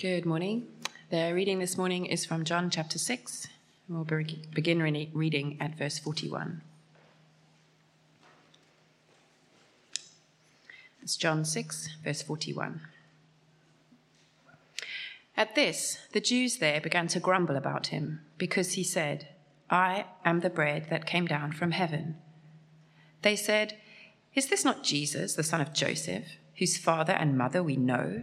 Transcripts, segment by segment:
Good morning. The reading this morning is from John chapter 6. We'll begin reading at verse 41. It's John 6, verse 41. At this, the Jews there began to grumble about him, because he said, I am the bread that came down from heaven. They said, Is this not Jesus, the son of Joseph, whose father and mother we know?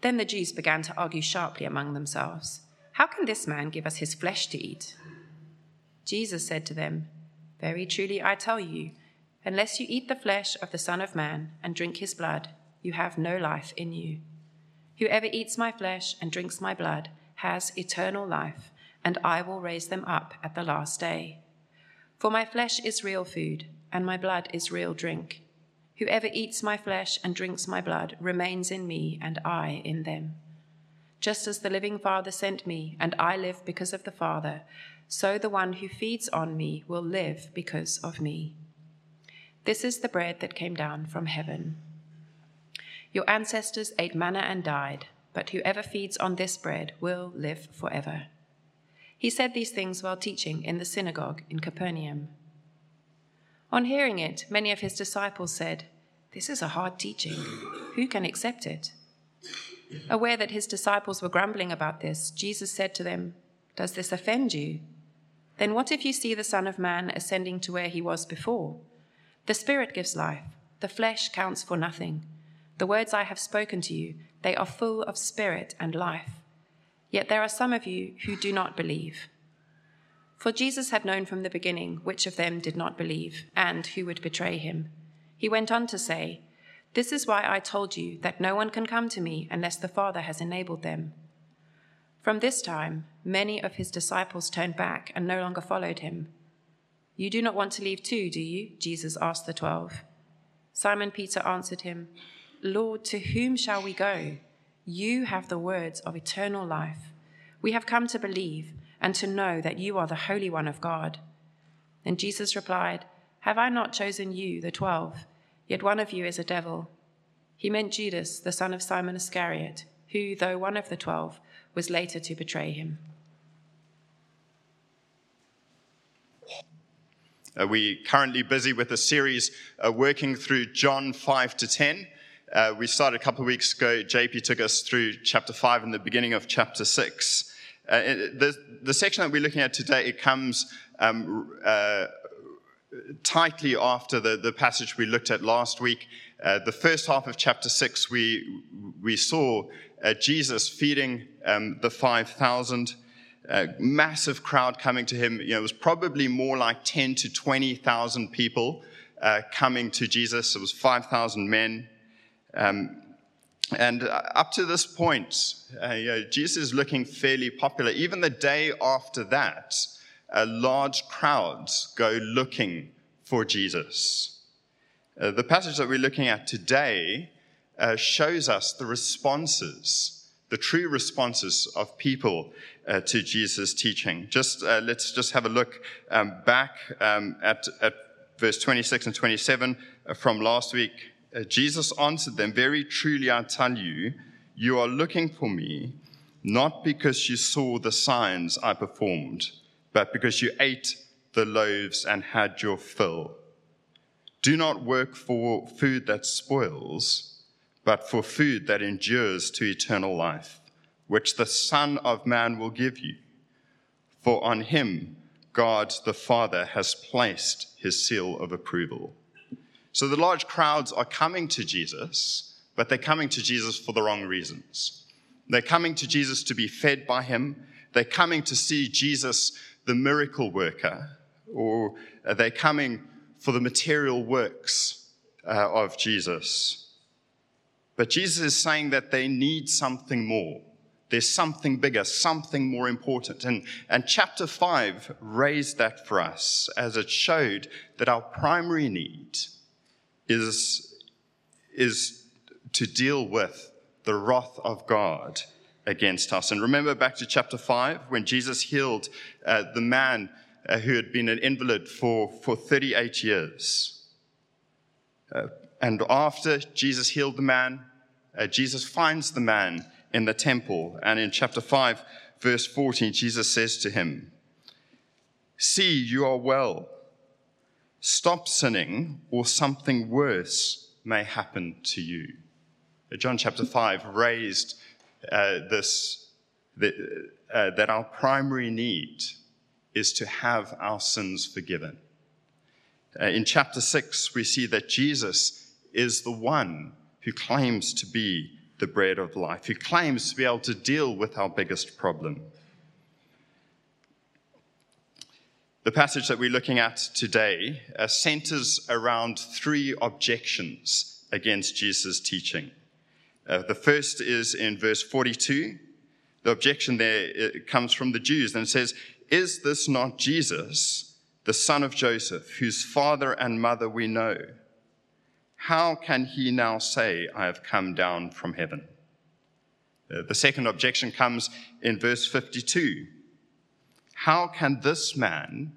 Then the Jews began to argue sharply among themselves How can this man give us his flesh to eat? Jesus said to them, Very truly I tell you, unless you eat the flesh of the Son of Man and drink his blood, you have no life in you. Whoever eats my flesh and drinks my blood, has eternal life, and I will raise them up at the last day. For my flesh is real food, and my blood is real drink. Whoever eats my flesh and drinks my blood remains in me, and I in them. Just as the living Father sent me, and I live because of the Father, so the one who feeds on me will live because of me. This is the bread that came down from heaven. Your ancestors ate manna and died but whoever feeds on this bread will live forever. He said these things while teaching in the synagogue in Capernaum. On hearing it, many of his disciples said, This is a hard teaching. Who can accept it? Aware that his disciples were grumbling about this, Jesus said to them, Does this offend you? Then what if you see the Son of Man ascending to where he was before? The Spirit gives life, the flesh counts for nothing. The words I have spoken to you, they are full of spirit and life. Yet there are some of you who do not believe. For Jesus had known from the beginning which of them did not believe and who would betray him. He went on to say, This is why I told you that no one can come to me unless the Father has enabled them. From this time, many of his disciples turned back and no longer followed him. You do not want to leave too, do you? Jesus asked the twelve. Simon Peter answered him, Lord, to whom shall we go? You have the words of eternal life. We have come to believe and to know that you are the Holy One of God. And Jesus replied, Have I not chosen you, the twelve? Yet one of you is a devil. He meant Judas, the son of Simon Iscariot, who, though one of the twelve, was later to betray him. Uh, we're currently busy with a series uh, working through John 5 to 10. Uh, we started a couple of weeks ago. JP took us through chapter 5 and the beginning of chapter 6. Uh, the, the section that we're looking at today, it comes um, uh, tightly after the, the passage we looked at last week. Uh, the first half of chapter 6, we, we saw uh, Jesus feeding um, the 5,000. massive crowd coming to him. You know, it was probably more like 10 to 20,000 people uh, coming to Jesus. It was 5,000 men, um, and up to this point, uh, you know, Jesus is looking fairly popular. Even the day after that, uh, large crowds go looking for Jesus. Uh, the passage that we're looking at today uh, shows us the responses, the true responses of people uh, to Jesus' teaching. Just uh, let's just have a look um, back um, at, at verse 26 and 27 from last week. Uh, Jesus answered them, Very truly I tell you, you are looking for me, not because you saw the signs I performed, but because you ate the loaves and had your fill. Do not work for food that spoils, but for food that endures to eternal life, which the Son of Man will give you. For on him God the Father has placed his seal of approval. So the large crowds are coming to Jesus, but they're coming to Jesus for the wrong reasons. They're coming to Jesus to be fed by him. They're coming to see Jesus, the miracle worker, or are they're coming for the material works uh, of Jesus. But Jesus is saying that they need something more. There's something bigger, something more important. And, and chapter 5 raised that for us as it showed that our primary need is, is to deal with the wrath of God against us. And remember back to chapter 5 when Jesus healed uh, the man uh, who had been an invalid for, for 38 years. Uh, and after Jesus healed the man, uh, Jesus finds the man in the temple. And in chapter 5, verse 14, Jesus says to him, See, you are well. Stop sinning, or something worse may happen to you. Uh, John chapter 5 raised uh, this, the, uh, that our primary need is to have our sins forgiven. Uh, in chapter 6, we see that Jesus is the one who claims to be the bread of life, who claims to be able to deal with our biggest problem. The passage that we're looking at today uh, centers around three objections against Jesus' teaching. Uh, the first is in verse 42. The objection there comes from the Jews and it says, Is this not Jesus, the son of Joseph, whose father and mother we know? how can he now say, I have come down from heaven? Uh, the second objection comes in verse 52. How can this man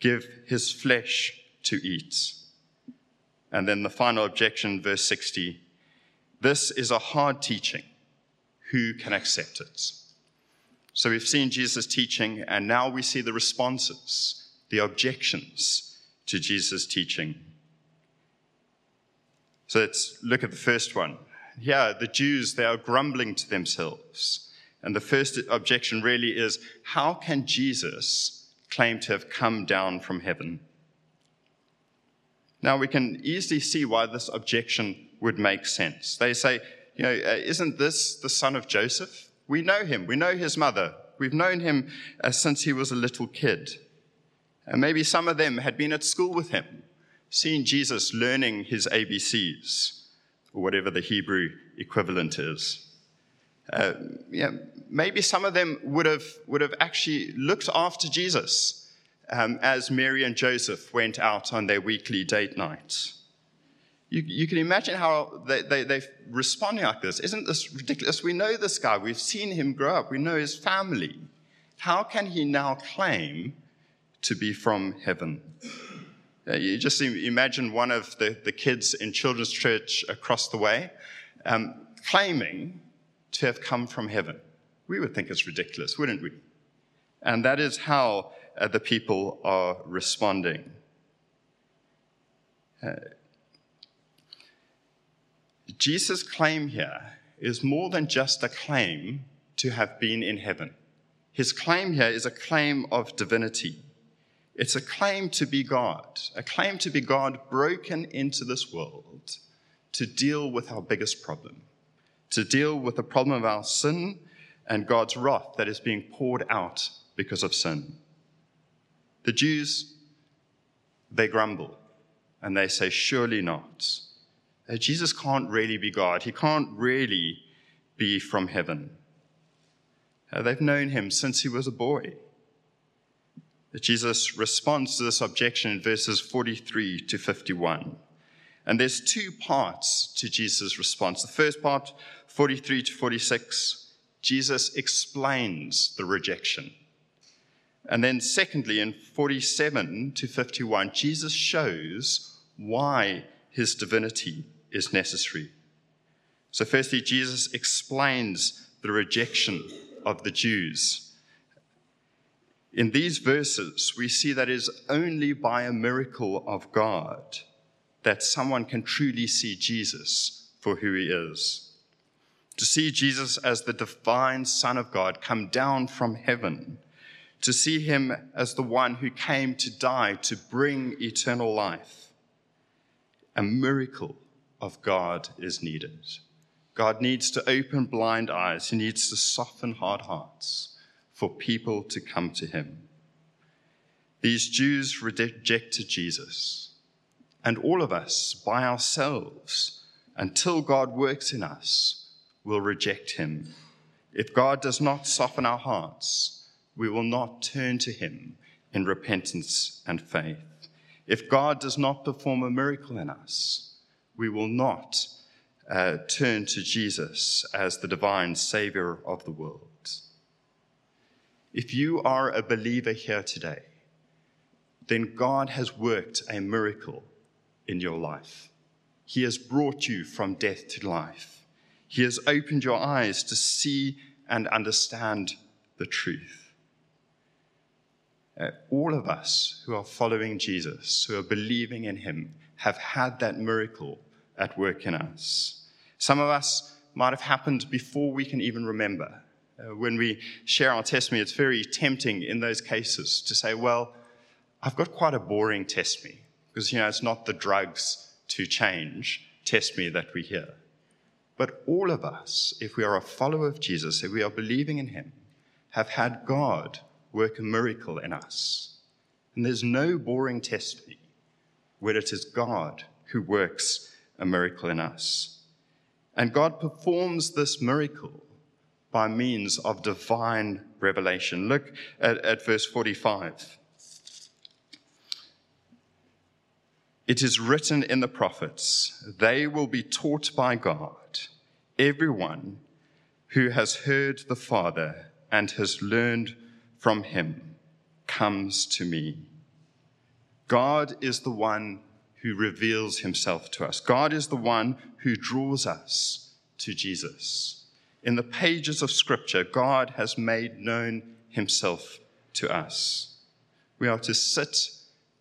give his flesh to eat? And then the final objection, verse 60. This is a hard teaching. Who can accept it? So we've seen Jesus' teaching, and now we see the responses, the objections to Jesus' teaching. So let's look at the first one. Yeah, the Jews, they are grumbling to themselves. And the first objection really is how can Jesus claim to have come down from heaven? Now, we can easily see why this objection would make sense. They say, you know, uh, isn't this the son of Joseph? We know him, we know his mother, we've known him uh, since he was a little kid. And maybe some of them had been at school with him seeing Jesus learning his ABCs, or whatever the Hebrew equivalent is. Uh, yeah, maybe some of them would have, would have actually looked after Jesus um, as Mary and Joseph went out on their weekly date night. You, you can imagine how they, they, they're responding like this. Isn't this ridiculous? We know this guy, we've seen him grow up, we know his family. How can he now claim to be from heaven? Uh, you just imagine one of the, the kids in children's church across the way um, claiming to have come from heaven. We would think it's ridiculous, wouldn't we? And that is how uh, the people are responding. Uh, Jesus' claim here is more than just a claim to have been in heaven. His claim here is a claim of divinity. It's a claim to be God, a claim to be God broken into this world to deal with our biggest problem, to deal with the problem of our sin and God's wrath that is being poured out because of sin. The Jews, they grumble and they say, Surely not. Uh, Jesus can't really be God. He can't really be from heaven. Uh, they've known him since he was a boy. Uh, Jesus responds to this objection in verses 43 to 51. And there's two parts to Jesus' response. The first part, 43 to 46, Jesus explains the rejection. And then, secondly, in 47 to 51, Jesus shows why his divinity is necessary. So, firstly, Jesus explains the rejection of the Jews. In these verses, we see that it is only by a miracle of God that someone can truly see Jesus for who he is. to see Jesus as the divine Son of God come down from heaven, to see him as the one who came to die to bring eternal life. A miracle of God is needed. God needs to open blind eyes, He needs to soften hard hearts for people to come to Him. These Jews rejected Jesus, and all of us by ourselves, until God works in us, will reject him. If God does not soften our hearts, we will not turn to him in repentance and faith. If God does not perform a miracle in us, we will not uh, turn to Jesus as the divine Savior of the world. If you are a believer here today, then God has worked a miracle in your life. He has brought you from death to life. He has opened your eyes to see and understand the truth. Uh, all of us who are following Jesus, who are believing in him, have had that miracle at work in us. Some of us might have happened before we can even remember. Uh, when we share our testimony, it's very tempting in those cases to say, Well, I've got quite a boring testimony because, you know, it's not the drugs to change testimony that we hear. But all of us, if we are a follower of Jesus, if we are believing in him, have had God work a miracle in us. And there's no boring testimony where it is God who works a miracle in us. And God performs this miracle by means of divine revelation. Look at, at verse 45. It is written in the prophets, they will be taught by God. Everyone who has heard the Father and has learned from him comes to me. God is the one who reveals himself to us. God is the one who draws us to Jesus. In the pages of Scripture, God has made known himself to us. We are to sit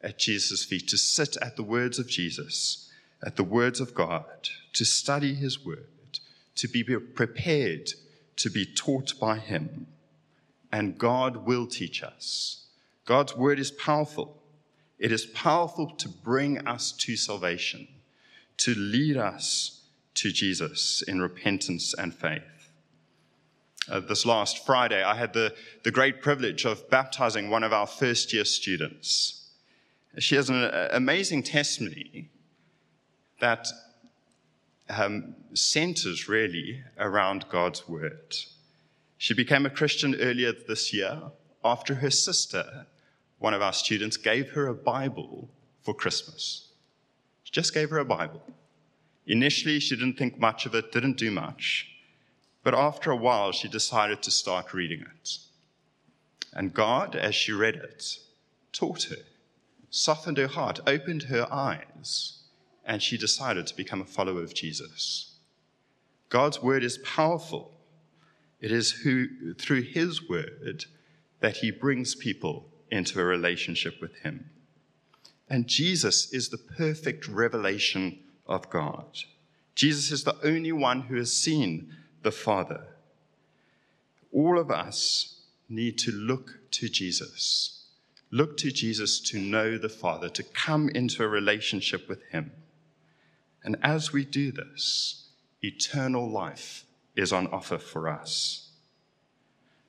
at Jesus' feet, to sit at the words of Jesus, at the words of God, to study his word, to be prepared to be taught by him. And God will teach us. God's word is powerful. It is powerful to bring us to salvation, to lead us to Jesus in repentance and faith. Uh, this last Friday, I had the, the great privilege of baptizing one of our first year students. She has an uh, amazing testimony that um, centers really around God's word. She became a Christian earlier this year after her sister, one of our students, gave her a Bible for Christmas. She just gave her a Bible. Initially, she didn't think much of it, didn't do much. But after a while, she decided to start reading it. And God, as she read it, taught her softened her heart, opened her eyes, and she decided to become a follower of Jesus. God's word is powerful. It is who, through his word that he brings people into a relationship with him. And Jesus is the perfect revelation of God. Jesus is the only one who has seen the Father. All of us need to look to Jesus look to Jesus to know the Father, to come into a relationship with Him. And as we do this, eternal life is on offer for us.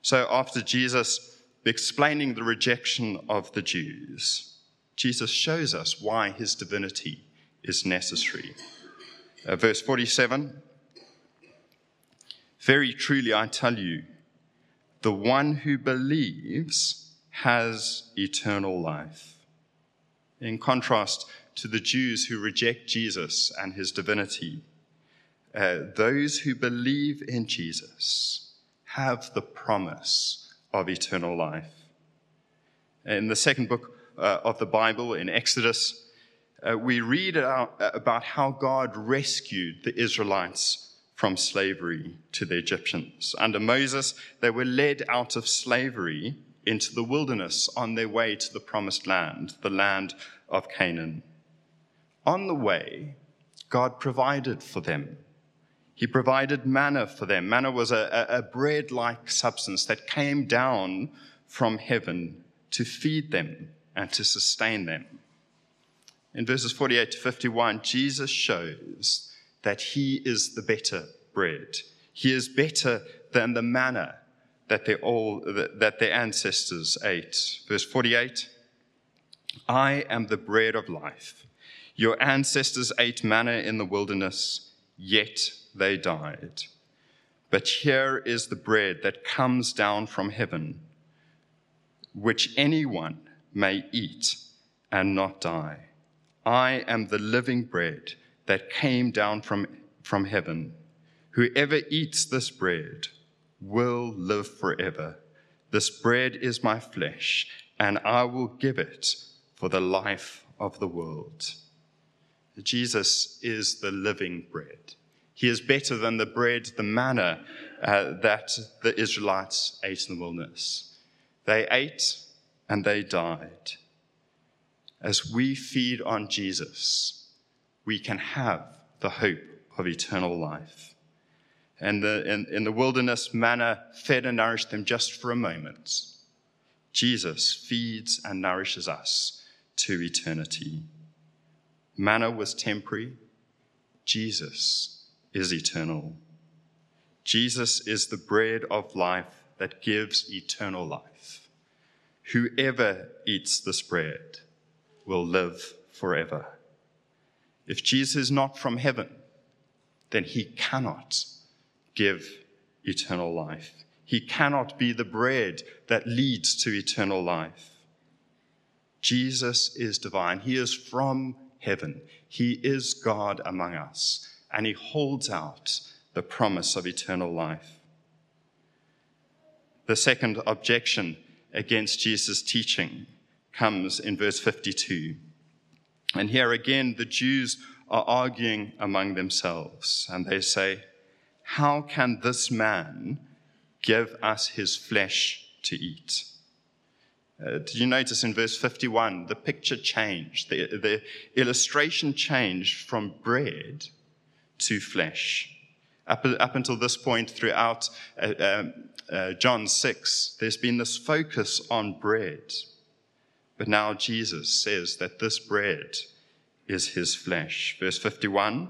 So, after Jesus explaining the rejection of the Jews, Jesus shows us why his divinity is necessary. Uh, verse 47 Very truly I tell you, the one who believes has eternal life. In contrast to the Jews who reject Jesus and his divinity, uh, those who believe in Jesus have the promise of eternal life. In the second book uh, of the Bible, in Exodus, uh, we read about, about how God rescued the Israelites from slavery to the Egyptians. Under Moses, they were led out of slavery into the wilderness on their way to the promised land, the land of Canaan. On the way, God provided for them. He provided manna for them. Manna was a, a, bread like substance that came down from heaven to feed them and to sustain them. In verses 48 to 51, Jesus shows that he is the better bread. He is better than the manna that, they all, that their ancestors ate. Verse 48 I am the bread of life. Your ancestors ate manna in the wilderness, yet they died. But here is the bread that comes down from heaven, which anyone may eat and not die. I am the living bread that came down from, from heaven. Whoever eats this bread will live forever. This bread is my flesh, and I will give it for the life of the world. Jesus is the living bread. He is better than the bread, the manna uh, that the Israelites ate in the wilderness. They ate and they died. As we feed on Jesus, we can have the hope of eternal life. And the, in, in the wilderness, manna fed and nourished them just for a moment. Jesus feeds and nourishes us to eternity. Manna was temporary, Jesus is eternal. Jesus is the bread of life that gives eternal life. Whoever eats this bread will live forever. If Jesus is not from heaven, then he cannot give eternal life. He cannot be the bread that leads to eternal life. Jesus is divine. He is from heaven. He is God among us and he holds out the promise of eternal life. The second objection against Jesus' teaching comes in verse 52. And here again, the Jews are arguing among themselves, and they say, How can this man give us his flesh to eat? Uh, did you notice in verse 51 the picture changed? The, the illustration changed from bread to flesh. Up, up until this point, throughout uh, um, uh, John 6, there's been this focus on bread. But now Jesus says that this bread is his flesh. Verse 51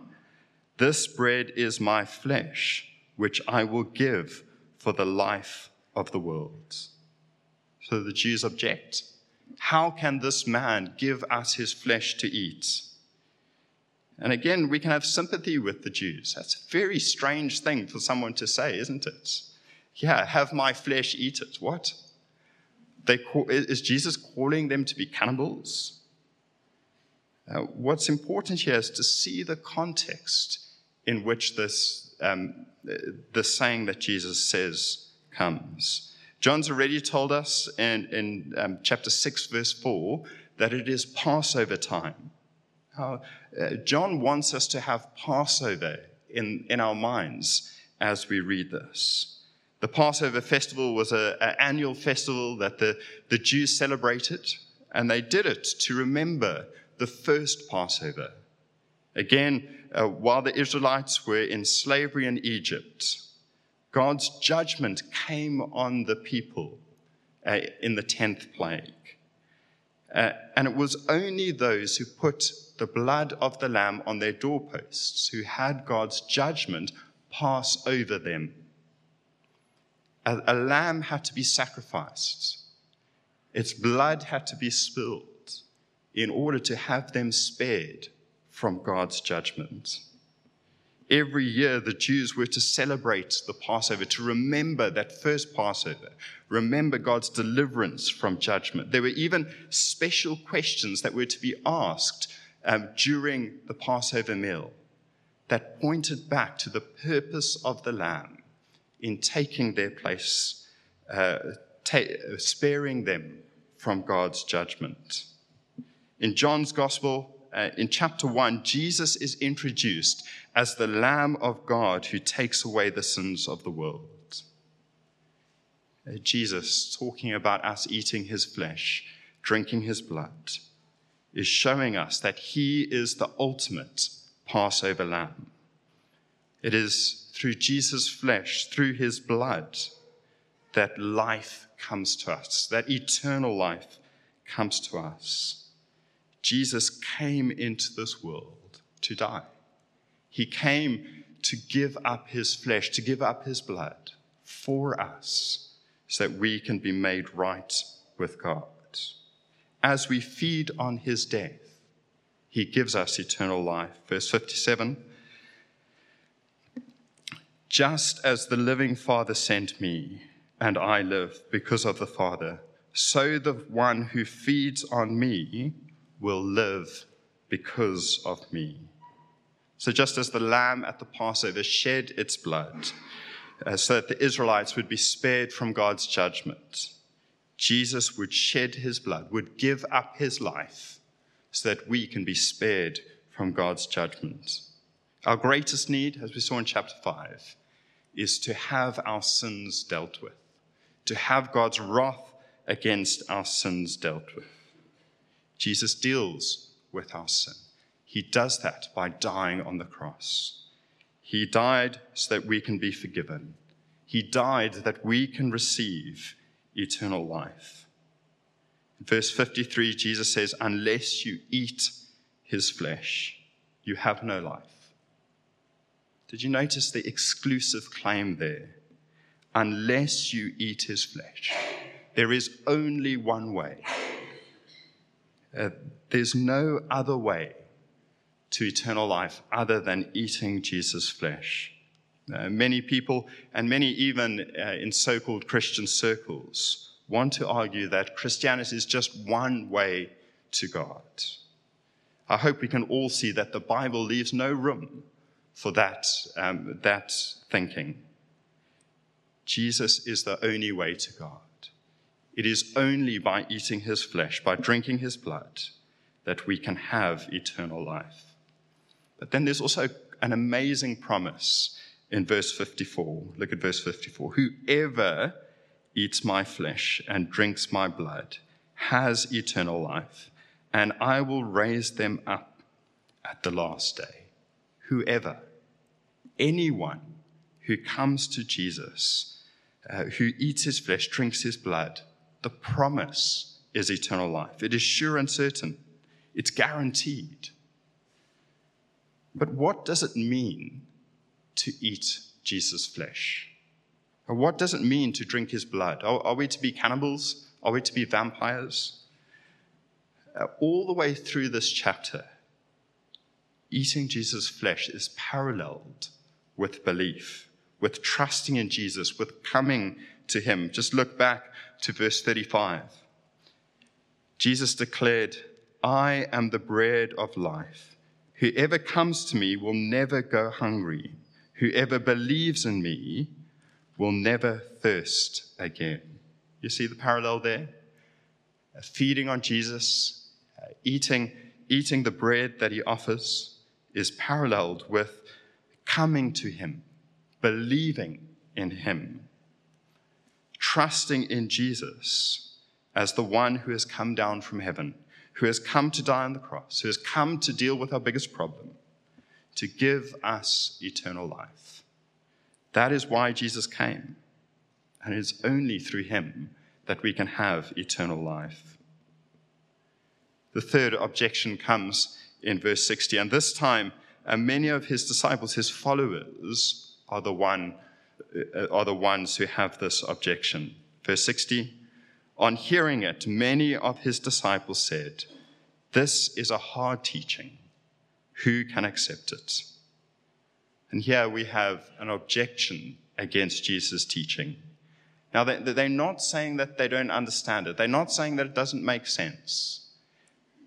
This bread is my flesh, which I will give for the life of the world. So the Jews object. How can this man give us his flesh to eat? And again, we can have sympathy with the Jews. That's a very strange thing for someone to say, isn't it? Yeah, have my flesh, eat it. What? Call, is Jesus calling them to be cannibals? Uh, what's important here is to see the context in which this, um, the saying that Jesus says comes. John's already told us in, in um, chapter 6, verse 4, that it is Passover time. Uh, John wants us to have Passover in, in our minds as we read this. The Passover festival was an annual festival that the, the Jews celebrated, and they did it to remember the first Passover. Again, uh, while the Israelites were in slavery in Egypt, God's judgment came on the people uh, in the 10th plague. Uh, and it was only those who put the blood of the Lamb on their doorposts, who had God's judgment pass over them. A, a lamb had to be sacrificed, its blood had to be spilled in order to have them spared from God's judgment. Every year, the Jews were to celebrate the Passover, to remember that first Passover, remember God's deliverance from judgment. There were even special questions that were to be asked um, during the Passover meal that pointed back to the purpose of the Lamb in taking their place, uh, ta- sparing them from God's judgment. In John's Gospel, uh, in chapter 1, Jesus is introduced as the Lamb of God who takes away the sins of the world. Uh, Jesus, talking about us eating his flesh, drinking his blood, is showing us that he is the ultimate Passover lamb. It is through Jesus' flesh, through his blood, that life comes to us, that eternal life comes to us. Jesus came into this world to die. He came to give up his flesh, to give up his blood for us, so that we can be made right with God. As we feed on his death, he gives us eternal life. Verse 57 Just as the living Father sent me, and I live because of the Father, so the one who feeds on me will live because of me. So, just as the lamb at the Passover shed its blood uh, so that the Israelites would be spared from God's judgment, Jesus would shed his blood, would give up his life so that we can be spared from God's judgment. Our greatest need, as we saw in chapter 5, is to have our sins dealt with, to have God's wrath against our sins dealt with. Jesus deals with our sin. He does that by dying on the cross. He died so that we can be forgiven. He died that we can receive eternal life. In verse 53, Jesus says, Unless you eat his flesh, you have no life. Did you notice the exclusive claim there? Unless you eat his flesh. There is only one way. Uh, there's no other way to eternal life other than eating Jesus' flesh. Uh, many people, and many even uh, in so called Christian circles, want to argue that Christianity is just one way to God. I hope we can all see that the Bible leaves no room for that, um, that thinking. Jesus is the only way to God. It is only by eating his flesh, by drinking his blood, that we can have eternal life. But then there's also an amazing promise in verse 54. Look at verse 54. Whoever eats my flesh and drinks my blood has eternal life, and I will raise them up at the last day. Whoever, anyone who comes to Jesus, uh, who eats his flesh, drinks his blood, the promise is eternal life. It is sure and certain, it's guaranteed. But what does it mean to eat Jesus' flesh? What does it mean to drink his blood? Are, are we to be cannibals? Are we to be vampires? Uh, all the way through this chapter, eating Jesus' flesh is paralleled with belief, with trusting in Jesus, with coming to him. Just look back to verse 35. Jesus declared, I am the bread of life. Whoever comes to me will never go hungry. Whoever believes in me will never thirst again. You see the parallel there? Uh, feeding on Jesus, uh, eating, eating the bread that he offers, is paralleled with coming to him, believing in him, trusting in Jesus as the one who has come down from heaven, who has come to die on the cross, who has come to deal with our biggest problem, to give us eternal life. That is why Jesus came. And it is only through him that we can have eternal life. The third objection comes in verse 60, and this time, uh, many of his disciples, his followers, are the, one, uh, are the ones who have this objection. Verse 60 On hearing it, many of his disciples said, This is a hard teaching. Who can accept it? And here we have an objection against Jesus' teaching. Now, they're not saying that they don't understand it, they're not saying that it doesn't make sense.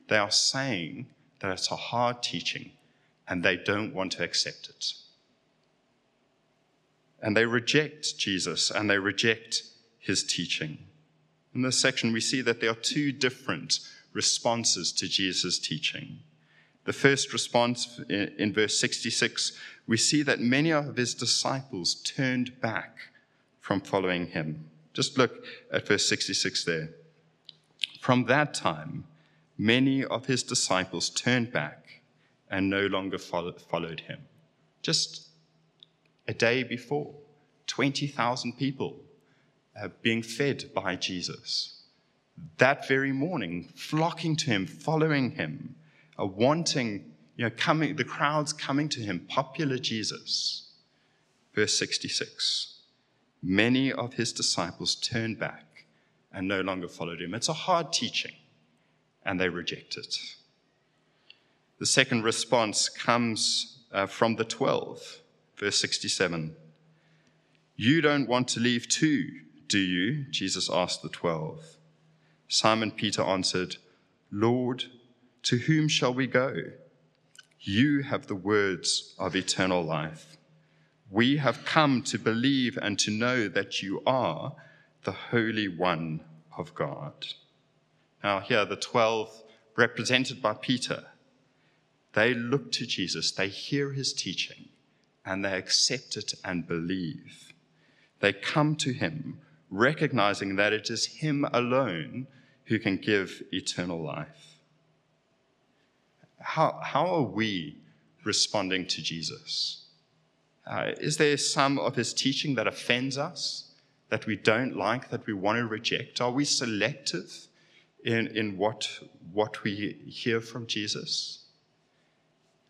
They are saying that it's a hard teaching and they don't want to accept it. And they reject Jesus and they reject his teaching. In this section, we see that there are two different responses to Jesus' teaching. The first response uh, in verse 66 we see that many of his disciples turned back from following him. Just look at verse 66 there. From that time, many of his disciples turned back and no longer followed him. Just a day before, 20,000 people uh, being fed by Jesus. That very morning, flocking to him, following him, uh, wanting, you know, coming, the crowds coming to him, popular Jesus. Verse 66 Many of his disciples turned back and no longer followed him. It's a hard teaching, and they reject it. The second response comes uh, from the 12, verse 67. You don't want to leave too, do you? Jesus asked the 12. Simon Peter answered, Lord, to whom shall we go? You have the words of eternal life. We have come to believe and to know that you are the Holy One of God. Now, here, the 12, represented by Peter, they look to Jesus, they hear his teaching, and they accept it and believe. They come to him, recognizing that it is him alone who can give eternal life. How, how are we responding to Jesus? Uh, is there some of his teaching that offends us, that we don't like, that we want to reject? Are we selective in, in what, what we hear from Jesus?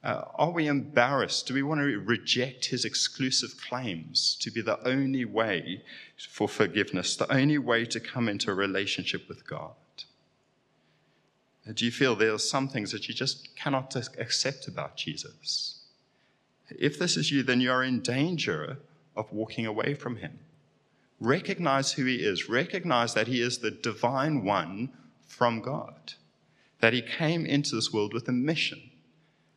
Uh, are we embarrassed? Do we want to reject his exclusive claims to be the only way for forgiveness, the only way to come into a relationship with God? Uh, do you feel there are some things that you just cannot accept about Jesus? If this is you, then you are in danger of walking away from him. Recognize who he is, recognize that he is the divine one from God, that he came into this world with a mission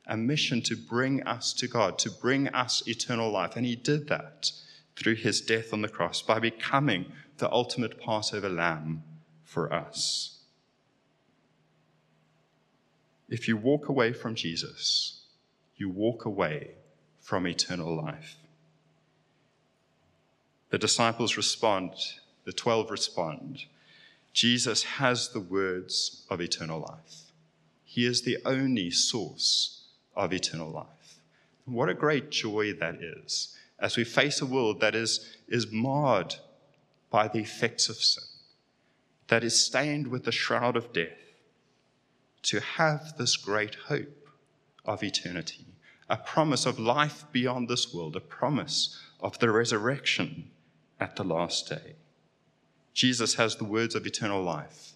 a mission to bring us to God, to bring us eternal life. And he did that through his death on the cross by becoming the ultimate Passover lamb for us. If you walk away from Jesus, you walk away from eternal life. The disciples respond, the 12 respond. Jesus has the words of eternal life. He is the only source of eternal life. What a great joy that is as we face a world that is, is marred by the effects of sin, that is stained with the shroud of death, to have this great hope of eternity, a promise of life beyond this world, a promise of the resurrection at the last day. Jesus has the words of eternal life.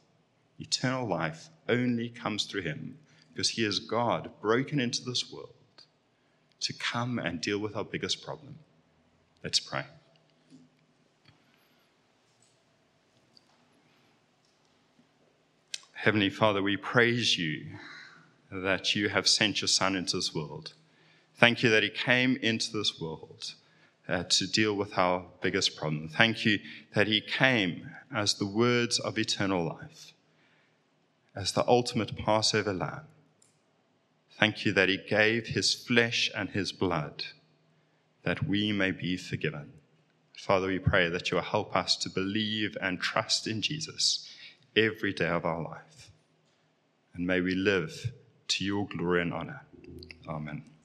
Eternal life only comes through him because he is God broken into this world to come and deal with our biggest problem. Let's pray. Heavenly Father, we praise you that you have sent your Son into this world. Thank you that he came into this world uh, to deal with our biggest problem. Thank you that he came as the words of eternal life, as the ultimate Passover lamb Thank you that he gave his flesh and his blood that we may be forgiven. Father, we pray that you will help us to believe and trust in Jesus every day of our life. And may we live to your glory and honor. Amen.